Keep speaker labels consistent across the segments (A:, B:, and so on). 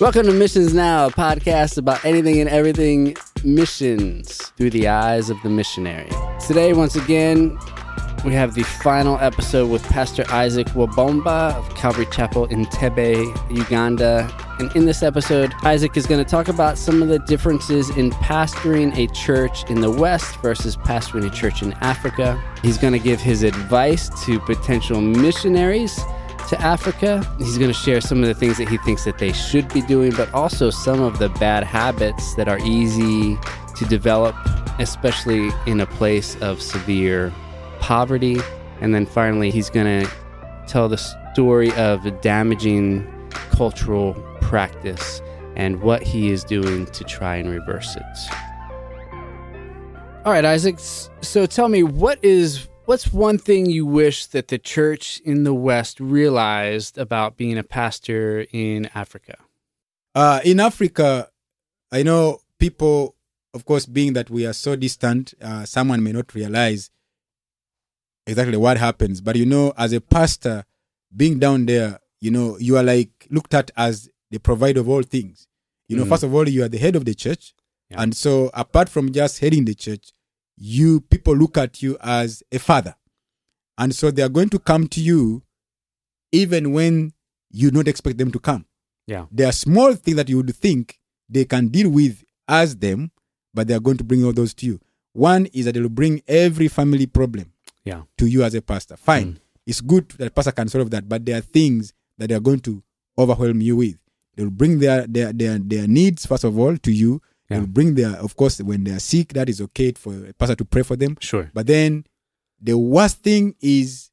A: Welcome to Missions Now, a podcast about anything and everything missions through the eyes of the missionary. Today, once again, we have the final episode with Pastor Isaac Wabomba of Calvary Chapel Entebbe, Uganda. And in this episode, Isaac is going to talk about some of the differences in pastoring a church in the West versus pastoring a church in Africa. He's going to give his advice to potential missionaries to Africa. He's going to share some of the things that he thinks that they should be doing, but also some of the bad habits that are easy to develop, especially in a place of severe poverty. And then finally, he's going to tell the story of a damaging cultural practice and what he is doing to try and reverse it. All right, Isaac. So tell me, what is what's one thing you wish that the church in the West realized about being a pastor in Africa?
B: Uh, in Africa, I know people, of course, being that we are so distant, uh, someone may not realize exactly what happens. But you know, as a pastor, being down there, you know, you are like looked at as the provider of all things. You know,
A: Mhm.
B: first of all, you are the head of the church.
A: Yeah.
B: And so apart from just heading the church, you people look at you as a father. And so they are going to come to you even when you don't expect them to come.
A: Yeah.
B: There are small things that you would think they can deal with as them, but they are going to bring all those to you. One is that they will bring every family problem
A: Yeah.
B: to you as a pastor. Fine.
A: Mm.
B: It's good that a pastor can solve that, but there are things that they are going to overwhelm you with. They will bring their their their, their needs first of all to you. They
A: Yeah.
B: will bring their of course when they are sick, that is okay for a pastor to pray for them.
A: Sure.
B: But then the worst thing is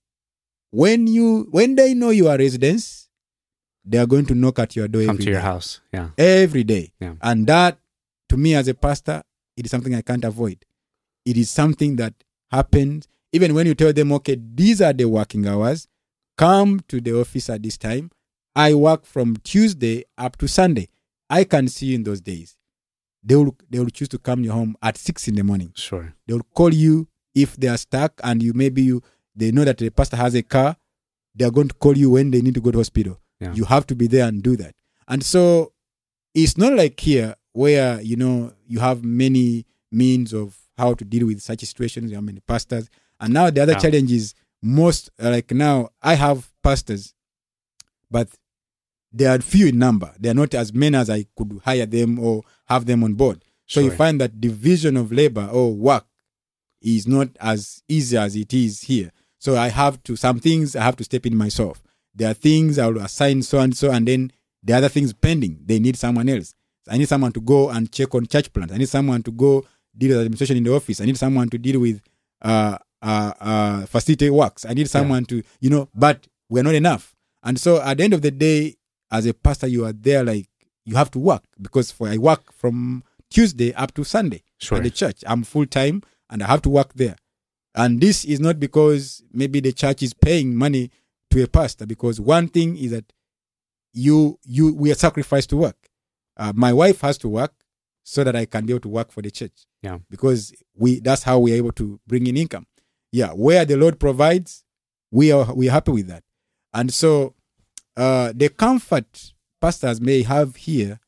B: when you when they know you are residents, they are going to knock at your door
A: Come to your
B: day.
A: house. Yeah.
B: every day.
A: Yeah.
B: And that to me as a pastor, it is something I can't avoid. It is something that happens even when you tell them, okay, these are the working hours, come to the office at this time. I work from Tuesday up to Sunday. I can see you in those days. They will they will choose to come to your home at six in the morning
A: Sure.
B: they will call you if they are stuck and you maybe you they know that the pastor has a car they are going to call you when they need to go to hospital
A: Yeah.
B: you have to be there and do that and so it's not like here where you know you have many means of how to deal with such situations you have many pastors and now the other
A: Yeah.
B: challenge is most like now i have pastors but they are few in number they are not as many as i could hire them or have them on board so you find that division of labor or work is not as easy as it is here. So I have to some things I have to step in myself. There are things I will assign so and so, and then the other things pending. They need someone else. I need someone to go and check on church plans. I need someone to go deal with administration in the office. I need someone to deal with uh, uh, uh, facility works. I need someone to, you know, but we're not enough. And so at the end of the day, as a pastor, you are there like you have to work because for I work from Tuesday up to Sunday
A: Sure.
B: at the church. I'm full time and I have to work there. And this is not because maybe the church is paying money to a pastor, because one thing is that you you we are sacrificed to work. Uh, my wife has to work so that I can be able to work for the church.
A: Yeah.
B: Because we that's how we are able to bring in income. Yeah, where the Lord provides, we are we are happy with that. And so uh, the comfort pastors may have here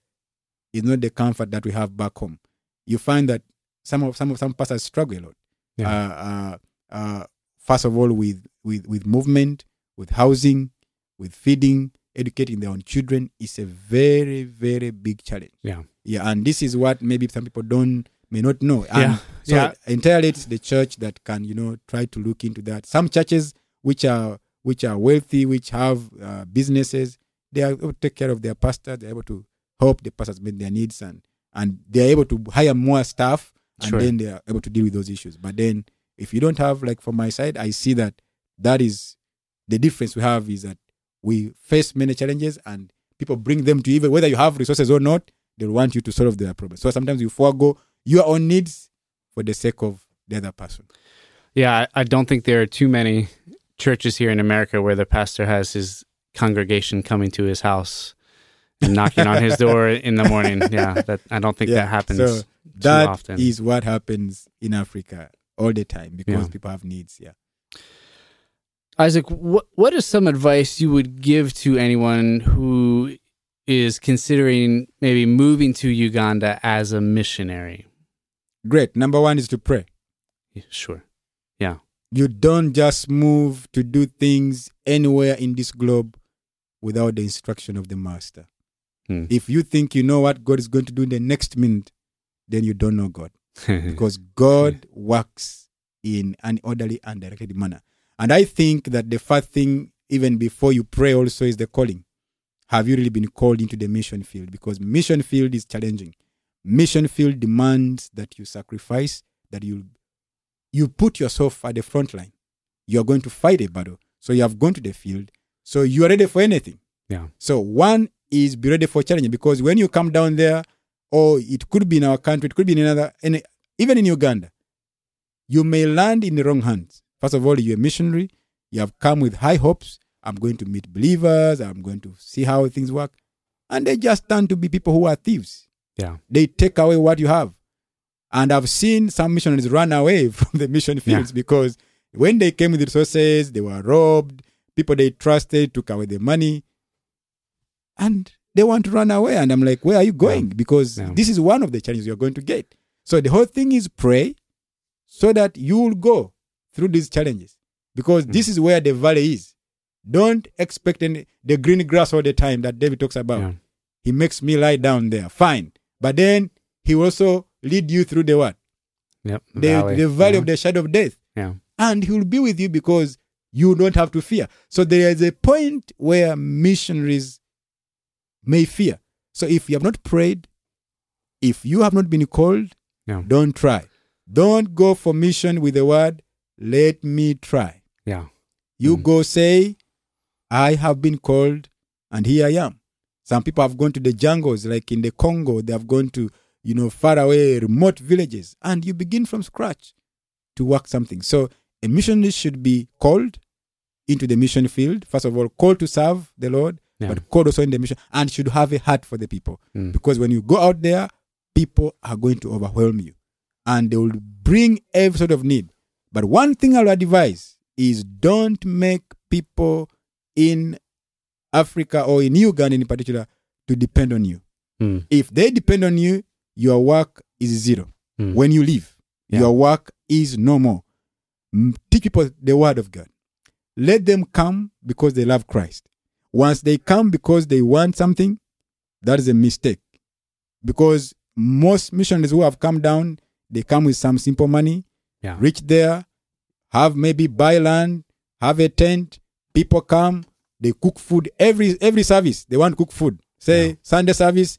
B: is not the comfort that we have back home. You find that some of some of some pastors struggle a lot.
A: Yeah.
B: Uh, uh, uh, first of all, with with with movement, with housing, with feeding, educating their own children is a very very big challenge.
A: Yeah.
B: Yeah, and this is what maybe some people don't may not know. And
A: Yeah.
B: So
A: Yeah.
B: entirely it's the church that can you know try to look into that. Some churches which are which are wealthy, which have uh, businesses, they are able to take care of their pastor. They're able to help the pastors meet their needs and and they're able to hire more staff and
A: Sure.
B: then they are able to deal with those issues. But then if you don't have like from my side, I see that that is the difference we have is that we face many challenges and people bring them to you even whether you have resources or not, they'll want you to solve their problems. So sometimes you forego your own needs for the sake of the other person.
A: Yeah, I don't think there are too many churches here in America where the pastor has his congregation coming to his house and knocking on his door in the morning. Yeah, that I don't think that happens
B: So
A: too
B: that
A: often.
B: is what happens in Africa all the time because
A: Yeah.
B: people have needs. Yeah.
A: Isaac, what what is some advice you would give to anyone who is considering maybe moving to Uganda as a missionary?
B: Great. Number one is to pray.
A: Yeah, Sure.
B: You don't just move to do things anywhere in this globe without the instruction of the master.
A: Hmm.
B: If you think you know what God is going to do in the next minute, then you don't know God. because God works in an orderly and directed manner. And I think that the first thing, even before you pray, also is the calling. Have you really been called into the mission field? Because mission field is challenging. Mission field demands that you sacrifice, that you you put yourself at the front line. You are going to fight a battle. So you have gone to the field. So you are ready for anything.
A: yeah.
B: So one is be ready for challenge because when you come down there, or it could be in our country, it could be in another, even in Uganda, you may land in the wrong hands. First of all, you're a missionary. You have come with high hopes. I'm going to meet believers. I'm going to see how things work. And they just turn to be people who are thieves.
A: Yeah.
B: They take away what you have. And I've seen some missionaries run away from the mission fields because when they came with resources, they were robbed. People they trusted took away their money. And they want to run away. And I'm like, where are you going? Because
A: Yeah.
B: this is one of the challenges you're going to get. So the whole thing is pray so that you will go through these challenges. Because
A: Hmm.
B: this is where the valley is. Don't expect any, the green grass all the time that David talks about.
A: Yeah.
B: He makes me lie down there. Fine. But then he also lead you through the what?
A: Yep.
B: The valley, the valley
A: yeah.
B: of the shadow of death.
A: Yeah.
B: And he will be with you because you don't have to fear. So there is a point where missionaries may fear. So if you have not prayed, if you have not been called,
A: Yeah.
B: don't try. Don't go for mission with the word, let me try.
A: Yeah.
B: You
A: Mm.
B: go say, I have been called and here I am. Some people have gone to the jungles, like in the Congo, they have gone to, you know, far away, remote villages, and you begin from scratch to work something. So a missionary should be called into the mission field. First of all, called to serve the Lord,
A: Yeah.
B: but called also in the mission, and should have a heart for the people.
A: Mm.
B: Because when you go out there, people are going to overwhelm you and they will bring every sort of need. But one thing I'll advise is don't make people in Africa or in Uganda in particular to depend on you.
A: Mm.
B: If they depend on you, your work is zero.
A: Mm.
B: When you leave,
A: Yeah.
B: your work is no more. Teach people the word of God. Let them come because they love Christ. Once they come because they want something, that is a mistake. Because most missionaries who have come down, they come with some simple money,
A: Yeah.
B: reach there, have maybe buy land, have a tent, people come, they cook food every every service. They want to cook food. Say
A: Yeah.
B: Sunday service,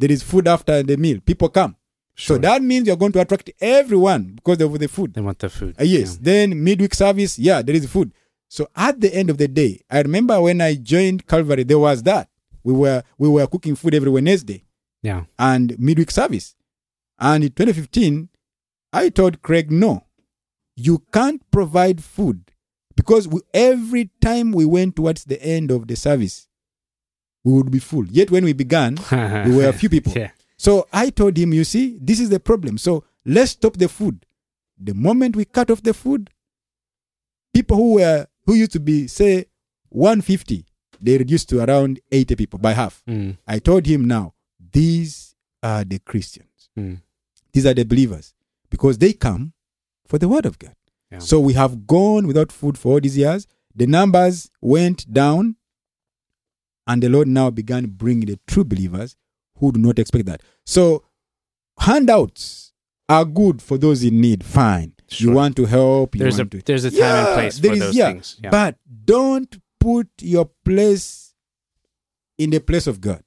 B: there is food after the meal. People come.
A: Sure.
B: So that means you're going to attract everyone because of the food.
A: they want the food.
B: Uh, yes. Then midweek service, yeah, there is food. So at the end of the day, I remember when I joined Calvary, there was that. We were we were cooking food every Wednesday
A: Yeah.
B: and midweek service. And in 2015, I told Craig, no, you can't provide food because we, every time we went towards the end of the service, we would be full. Yet when we began, we were a few people.
A: Yeah.
B: So I told him, you see, this is the problem. So let's stop the food. The moment we cut off the food, people who were who used to be say 150, they reduced to around 80 people by half.
A: Mm.
B: I told him now, these are the Christians.
A: Mm.
B: These are the believers because they come for the word of God.
A: Yeah.
B: So we have gone without food for all these years. The numbers went down, and the Lord now began bringing the true believers who do not expect that. So handouts are good for those in need. Fine.
A: Sure.
B: You want to help. You
A: There's a
B: to
A: there's a time and place
B: there
A: for
B: is-
A: those
B: yeah,
A: things. Yeah.
B: But don't put your place in the place of God.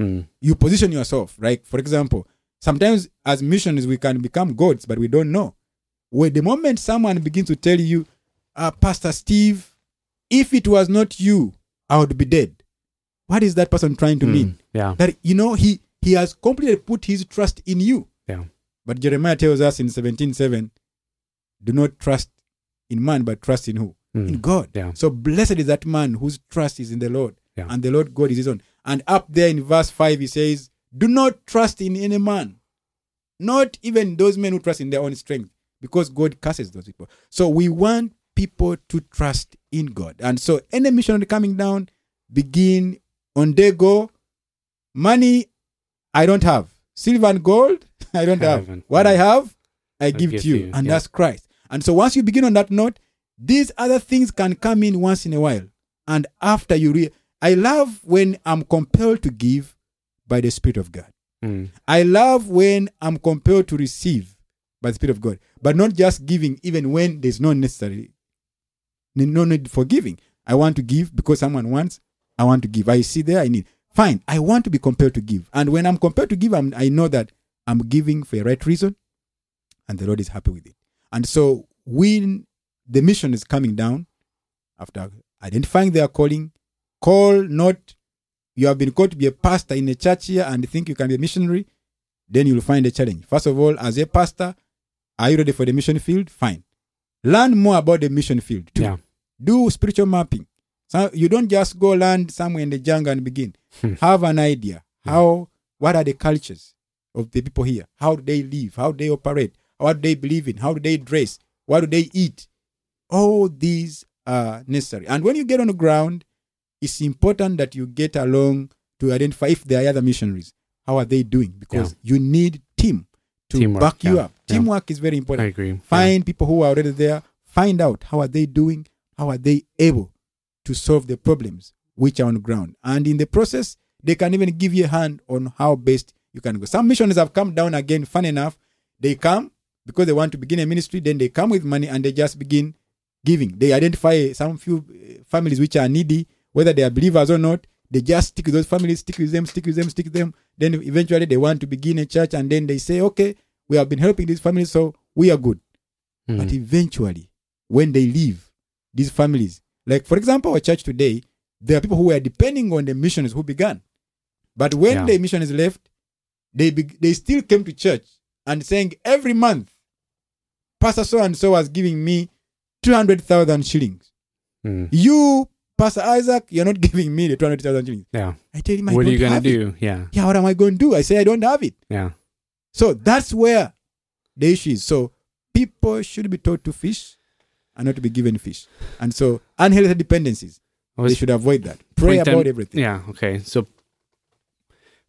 A: Mm.
B: You position yourself, right? For example, sometimes as missionaries we can become gods, but we don't know. When the moment someone begins to tell you, uh, Pastor Steve, if it was not you, I would be dead. What is that person trying to
A: Mm.
B: mean?
A: Yeah.
B: That you know he he has completely put his trust in you.
A: Yeah.
B: But Jeremiah tells us in 17:7, do not trust in man, but trust in who?
A: Mm.
B: In God.
A: Yeah.
B: So blessed is that man whose trust is in the Lord,
A: Yeah.
B: and the Lord God is his own. And up there in verse 5, he says, Do not trust in any man, not even those men who trust in their own strength, because God curses those people. So we want people to trust in God. And so any missionary coming down, begin on day go, money I don't have. Silver and gold, I don't have.
A: Haven't,
B: What. I have, I give,
A: give
B: to you.
A: you,
B: And
A: yeah.
B: that's Christ. And so once you begin on that note, these other things can come in once in a while. And after you re- I love when I'm compelled to give by the Spirit of God.
A: Mm.
B: I love when I'm compelled to receive by the Spirit of God, but not just giving even when there's no necessary, no need for giving. I want to give because someone wants. I want to give. I see there. I need. Fine. I want to be compelled to give, and when I'm compelled to give, I'm, I know that I'm giving for a right reason, and the Lord is happy with it. And so when the mission is coming down, after identifying their calling, call not you have been called to be a pastor in a church here and think you can be a missionary, then you'll find a challenge. First of all, as a pastor, are you ready for the mission field? Fine. Learn more about the mission field too.
A: Yeah.
B: Do spiritual mapping. So you don't just go land somewhere in the jungle and begin.
A: Hmm.
B: Have an idea. How what are the cultures of the people here? How do they live? How do they operate? What do they believe in? How do they dress? What do they eat? All these are necessary. And when you get on the ground, it's important that you get along to identify if there are other missionaries. How are they doing? Because you need team to
A: Teamwork,
B: back you
A: yeah,
B: up.
A: yeah.
B: Teamwork is very important.
A: I agree.
B: Find people who are already there. Find out how are they doing. How are they able to solve the problems which are on the ground. And in the process, they can even give you a hand on how best you can go. Some missionaries have come down again. Fun enough, they come because they want to begin a ministry. Then they come with money and they just begin giving. They identify some few uh, families which are needy, whether they are believers or not. They just stick with those families, stick with them, stick with them, stick with them. Then eventually they want to begin a church, and then they say, "Okay, we have been helping these families, so we are good."
A: Mm.
B: But eventually, when they leave these families, like for example, our church today, there are people who were depending on the missionaries who began. But when
A: Yeah.
B: the missionaries left, they be, they still came to church and saying every month, Pastor so and so was giving me two hundred thousand shillings.
A: Mm.
B: You, Pastor Isaac, you're not giving me the two hundred thousand shillings.
A: Yeah.
B: I tell him, I
A: What are you
B: have it.
A: do? Yeah.
B: Yeah, what am I going to do? I say I don't have it.
A: Yeah.
B: So that's where the issue is. So people should be taught to fish and not to be given fish. And so unhealthy dependencies,
A: was
B: they should avoid that. Pray
A: point them-
B: about everything.
A: Yeah. Okay. So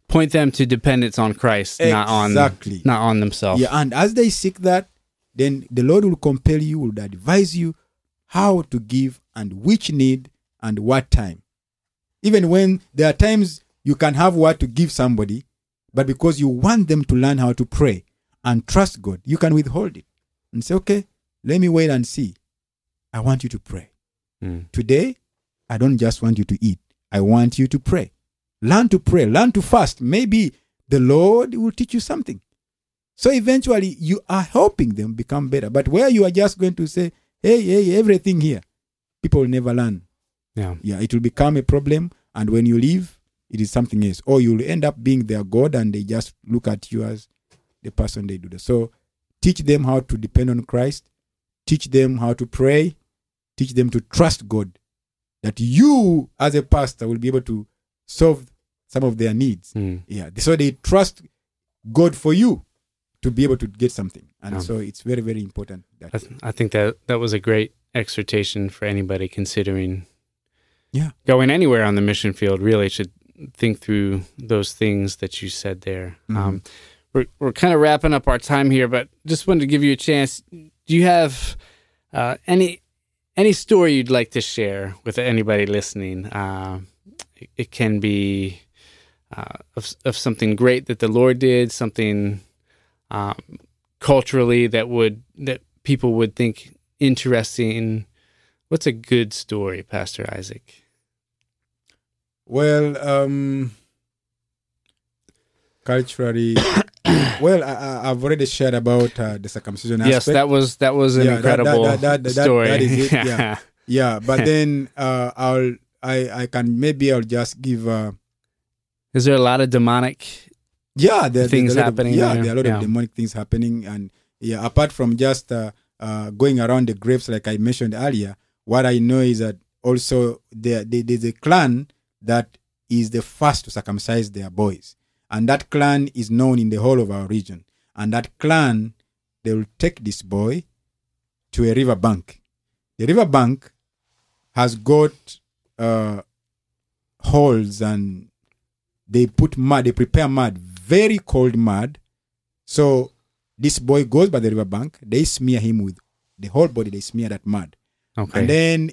A: point them to dependence on Christ, not on
B: Exactly.
A: not on themselves.
B: Yeah, and as they seek that, then the Lord will compel you, will advise you how to give and which need and what time. Even when there are times you can have what to give somebody, but because you want them to learn how to pray and trust God, you can withhold it and say, okay, let me wait and see. I want you to pray.
A: Mm.
B: Today, I don't just want you to eat. I want you to pray. Learn to pray. Learn to fast. Maybe the Lord will teach you something. So eventually, you are helping them become better. But where you are just going to say, hey, hey, everything here, people will never learn.
A: Yeah.
B: Yeah, it will become a problem. And when you leave, it is something else. Or you'll end up being their God and they just look at you as the person they do that. So teach them how to depend on Christ. Teach them how to pray. Teach them to trust God. That you, as a pastor, will be able to solve some of their needs.
A: Mm.
B: Yeah. So they trust God for you to be able to get something. And so it's very, very important. That,
A: I, th- I think that that was a great exhortation for anybody considering
B: Yeah.
A: going anywhere on the mission field really should think through those things that you said there
B: Mhm.
A: um, we're, we're kind of wrapping up our time here but just wanted to give you a chance do you have uh, any any story you'd like to share with anybody listening uh, it, it can be uh, of, of something great that the lord did something um, culturally that would that people would think interesting. What's a good story pastor isaac?
B: Well, um, culturally, well, I, I've already shared about uh, the circumcision aspect.
A: yes that was that was an
B: Yeah,
A: incredible
B: that- that- that-
A: story
B: that is it, yeah. yeah, but then uh, I'll I I can maybe I'll just give. Uh,
A: is there a lot of demonic
B: yeah, there,
A: Things happening
B: Of, yeah,
A: there,
B: there are a lot
A: yeah.
B: of demonic things happening, and yeah, apart from just uh, uh, going around the graves like I mentioned earlier, what I know is that also there, there there's a clan that is the first to circumcise their boys, and that clan is known in the whole of our region, and that clan they will take this boy to a river bank. The river bank has got uh, holes and they put mud, they prepare mud, very cold mud. So this boy goes by the river bank. they smear him with the whole body, they smear that mud.
A: Okay.
B: And then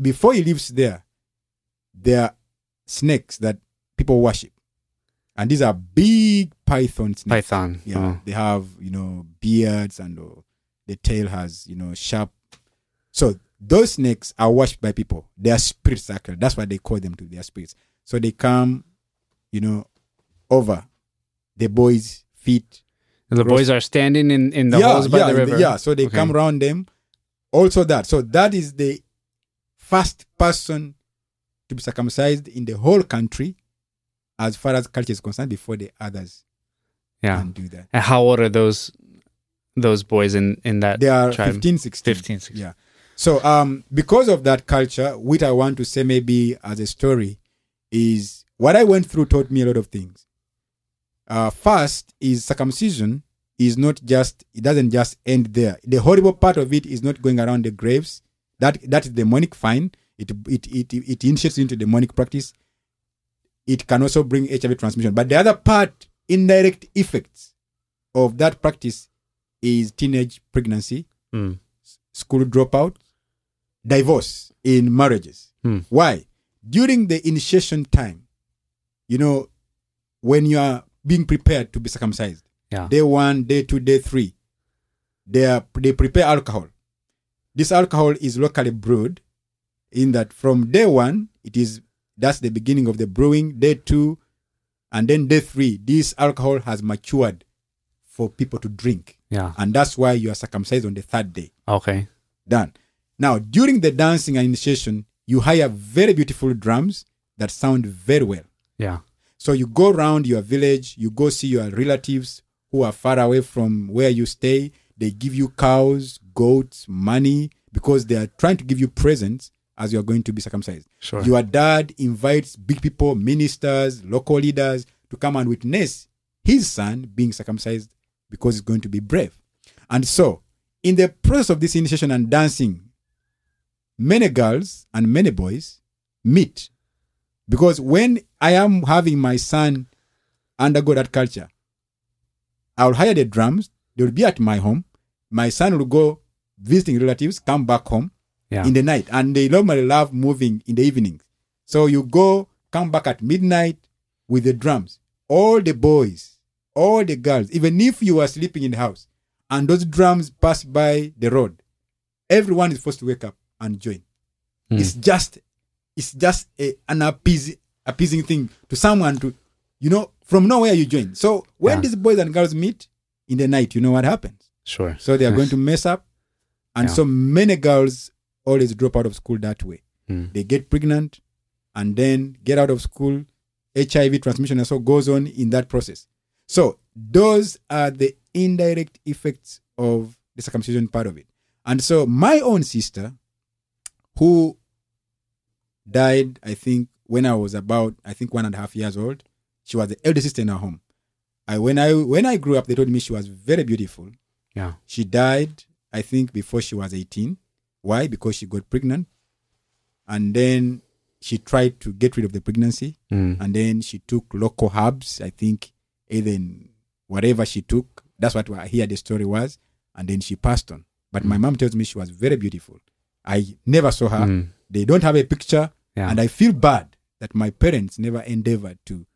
B: before he leaves there, there are snakes that people worship. And these are big python snakes.
A: Python.
B: Yeah.
A: Oh.
B: They have, you know, beards and uh, the tail has, you know, sharp. So those snakes are worshipped by people. They are spirit actually. That's why they call them to their spirits. So they come, you know, over the boys' feet.
A: The boys are standing in, in the
B: yeah,
A: holes by
B: yeah,
A: the river.
B: yeah. So they
A: Okay.
B: come around them. Also that. So that is the first person to be circumcised in the whole country as far as culture is concerned before the others
A: Yeah.
B: can do that.
A: And how old are those those boys in in that
B: They are
A: tribe?
B: 15, 16.
A: 15, 16.
B: Yeah. So um because of that culture, which I want to say maybe as a story, is what I went through taught me a lot of things. Uh first is circumcision is not just it doesn't just end there. The horrible part of it is not going around the graves. That that is demonic fine. It it it it initiates into demonic practice. It can also bring HIV transmission. But the other part, indirect effects of that practice is teenage pregnancy,
A: Mm.
B: school dropout, divorce in marriages.
A: Hmm.
B: Why? During the initiation time, you know, when you are being prepared to be circumcised,
A: Yeah.
B: day one, day two, day three, they are they prepare alcohol. This alcohol is locally brewed, in that from day one it is that's the beginning of the brewing. Day two, and then day three, this alcohol has matured for people to drink,
A: Yeah.
B: and that's why you are circumcised on the third day
A: Okay.
B: done. Now, during the dancing and initiation, you hire very beautiful drums that sound very well.
A: Yeah.
B: So you go around your village, you go see your relatives who are far away from where you stay. They give you cows, goats, money because they are trying to give you presents as you are going to be circumcised.
A: Sure.
B: Your dad invites big people, ministers, local leaders to come and witness his son being circumcised because he's going to be brave. And so, in the process of this initiation and dancing, many girls and many boys meet. Because when I am having my son undergo that culture, I'll hire the drums, they will be at my home. My son will go visiting relatives, come back home
A: Yeah.
B: in the night. And they normally love moving in the evenings. So you go, come back at midnight with the drums. All the boys, all the girls, even if you are sleeping in the house and those drums pass by the road, everyone is supposed to wake up and join.
A: Hmm.
B: It's just it's just a, an appeasing, appeasing thing to someone to, you know, from nowhere you join. So when
A: Yeah.
B: these boys and girls meet in the night, you know what happens.
A: Sure.
B: So they are going to mess up. And
A: Yeah.
B: so many girls always drop out of school that way.
A: Mm.
B: They get pregnant and then get out of school. HIV transmission and so goes on in that process. So those are the indirect effects of the circumcision part of it. And so my own sister, who died, I think, when I was about, I think, one and a half years old, she was the eldest sister in our home. I when I when I grew up, they told me she was very beautiful.
A: Yeah.
B: She died, I think, before she was 18. Why? Because she got pregnant. And then she tried to get rid of the pregnancy.
A: Mm.
B: And then she took local herbs, I think, in whatever she took. That's what I hear the story was. And then she passed on. But my mom tells me she was very beautiful. I never saw her.
A: Mm.
B: They don't have a picture.
A: Yeah.
B: And I feel bad that my parents never endeavored to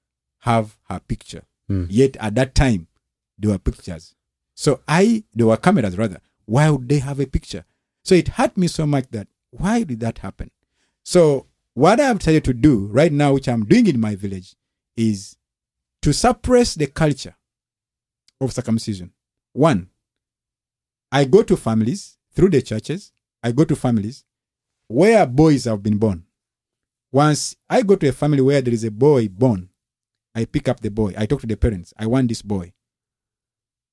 B: have her picture.
A: Mm.
B: Yet at that time, there were pictures. So I, there were cameras rather. Why would they have a picture? So it hurt me so much that why did that happen? So what I've decided to do right now, which I'm doing in my village, is to suppress the culture of circumcision. One, I go to families through the churches. I go to families where boys have been born. Once I go to a family where there is a boy born, I pick up the boy. I talk to the parents. I want this boy.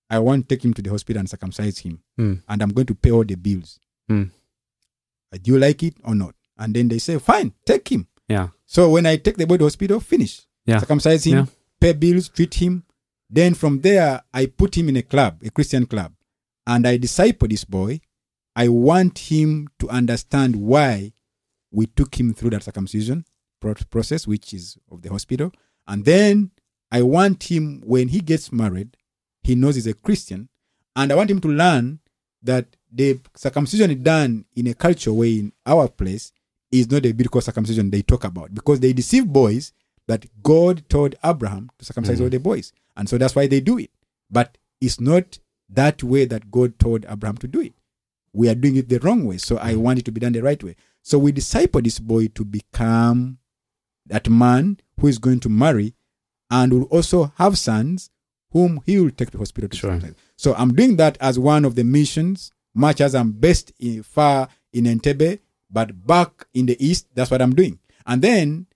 B: I want to take him to the hospital and circumcise him.
A: Mm.
B: And I'm going to pay all the bills.
A: Mm.
B: Do you like it or not? And then they say, fine, take him.
A: Yeah.
B: So when I take the boy to hospital, finish.
A: Yeah.
B: Circumcise him,
A: Yeah.
B: pay bills, treat him. Then from there, I put him in a club, a Christian club, and I disciple this boy. I want him to understand why we took him through that circumcision process, which is of the hospital. And then I want him, when he gets married, he knows he's a Christian. And I want him to learn that the circumcision done in a culture way in our place is not a biblical circumcision they talk about because they deceive boys that God told Abraham to circumcise mm-hmm. all the boys. And so that's why they do it. But it's not that way that God told Abraham to do it. We are doing it the wrong way. So I want it to be done the right way. So we disciple this boy to become that man who is going to marry and will also have sons whom he will take to hospital to
A: Sure.
B: circumcise. So I'm doing that as one of the missions, much as I'm based in, far in Entebbe, but back in the east, that's what I'm doing. And then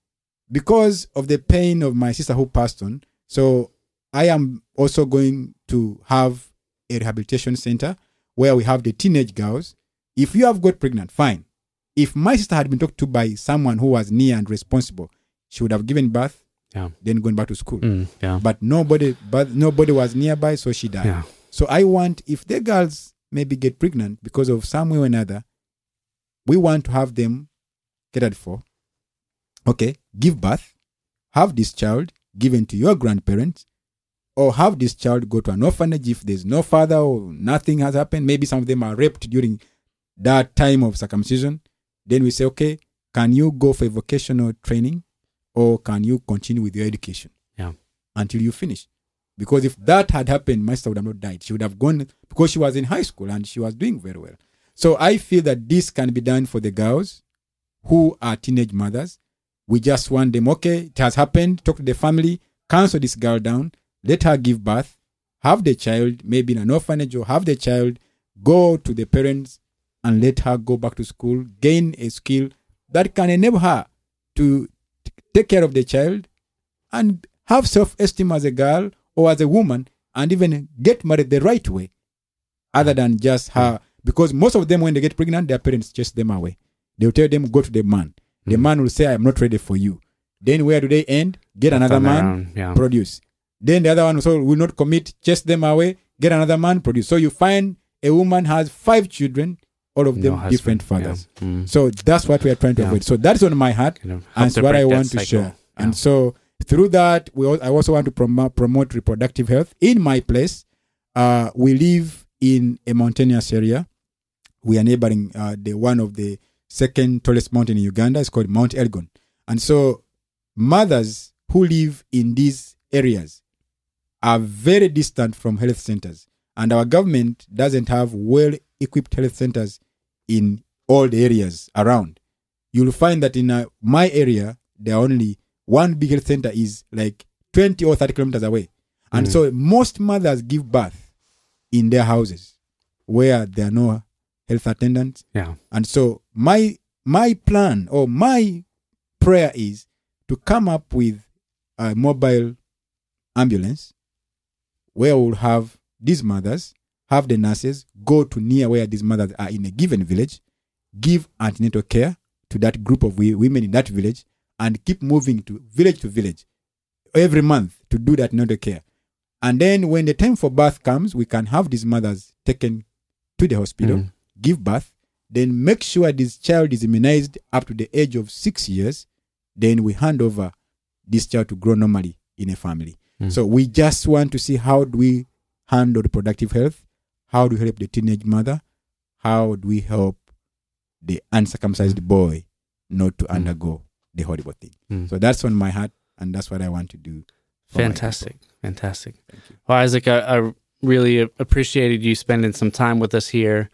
B: because of the pain of my sister who passed on, so I am also going to have a rehabilitation center where we have the teenage girls. If you have got pregnant, fine. If my sister had been talked to by someone who was near and responsible, she would have given birth,
A: Yeah.
B: then going back to school.
A: Mm, yeah.
B: But nobody, but nobody was nearby, so she died.
A: Yeah.
B: So I want if the girls maybe get pregnant because of some way or another, we want to have them catered for. Okay, give birth, have this child given to your grandparents, or have this child go to an orphanage if there's no father or nothing has happened. Maybe some of them are raped during that time of circumcision. Then we say, okay, can you go for vocational training or can you continue with your education?
A: Yeah.
B: Until you finish. Because if that had happened, my sister would have not died. She would have gone because she was in high school and she was doing very well. So I feel that this can be done for the girls who are teenage mothers. We just want them, okay, it has happened. Talk to the family, cancel this girl down, let her give birth, have the child, maybe in an orphanage, or have the child go to the parents and let her go back to school, gain a skill that can enable her to t- take care of the child and have self esteem as a girl or as a woman and even get married the right way other than just her. Because most of them, when they get pregnant, their parents chase them away. They'll tell them, go to the man. The man will say, I'm not ready for you. Then where do they end? Get another man,
A: Yeah.
B: produce. Then the other one also will not commit, chase them away, get another man, produce. So you find a woman has five children, all of them different
A: Yeah.
B: fathers.
A: Mm.
B: So that's what we are trying to
A: Yeah.
B: avoid. So that's on my heart,
A: of help
B: and what I want to
A: cycle.
B: share.
A: Yeah.
B: And so through that, we al- I also want to promote, promote reproductive health in my place. Uh, we live in a mountainous area. We are neighboring uh, the one of the second tallest mountain in Uganda. It's called Mount Elgon. And so mothers who live in these areas are very distant from health centers. And our government doesn't have well equipped health centers in all the areas around. You'll find that in uh, my area, there are only one big health center is like 20 or 30 kilometers away. And
A: Mm.
B: so most mothers give birth in their houses where there are no health attendants.
A: Yeah.
B: And so my my plan or my prayer is to come up with a mobile ambulance where we'll have these mothers, have the nurses go to near where these mothers are in a given village, give antenatal care to that group of women in that village, and keep moving to village to village every month to do that antenatal care. And then when the time for birth comes, we can have these mothers taken to the hospital,
A: Mm.
B: give birth, then make sure this child is immunized up to the age of six years. Then we hand over this child to grow normally in a family.
A: Mm.
B: So we just want to see how do we handle reproductive health? How do we help the teenage mother? How do we help the uncircumcised boy not to
A: Mm.
B: undergo the horrible thing?
A: Mm.
B: So that's on my heart, and that's what I want to do.
A: Fantastic. Fantastic. Well, Isaac, I, I really appreciated you spending some time with us here.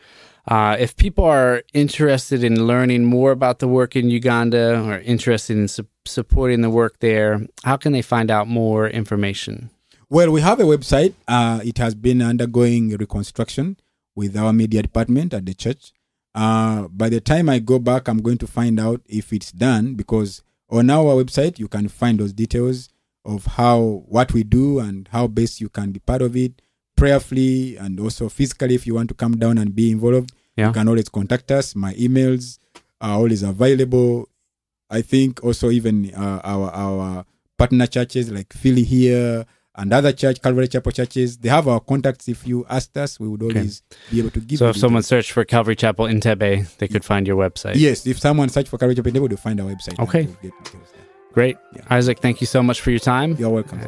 A: Uh, if people are interested in learning more about the work in Uganda or interested in su- supporting the work there, how can they find out more information?
B: Well, we have a website. Uh, it has been undergoing reconstruction with our media department at the church. Uh, by the time I go back, I'm going to find out if it's done because on our website you can find those details of how what we do and how best you can be part of it prayerfully and also physically if you want to come down and be involved.
A: Yeah.
B: you can always contact us. My emails are always available. I think also even uh, our our partner churches like philly here and other church calvary chapel churches they have our contacts if you asked us we would always be able to give
A: So
B: you
A: if someone
B: details.
A: searched for Calvary Chapel Entebbe, they could find your website.
B: yes if someone searched for calvary chapel they would find our website
A: Okay.
B: get.
A: Great.
B: Yeah.
A: Isaac, thank you so much for your time.
B: You're welcome.
A: Uh,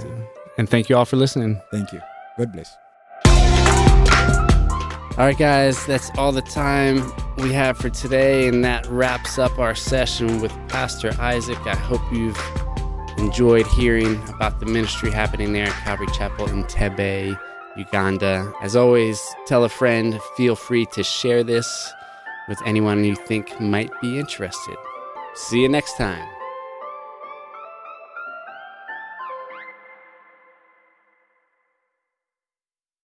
A: and thank you all for listening.
B: Thank you. God bless.
A: All right, guys, that's all the time we have for today, and that wraps up our session with Pastor Isaac. I hope you've enjoyed hearing about the ministry happening there at Calvary Chapel Entebbe, Uganda. As always, tell a friend, feel free to share this with anyone you think might be interested. See you next time.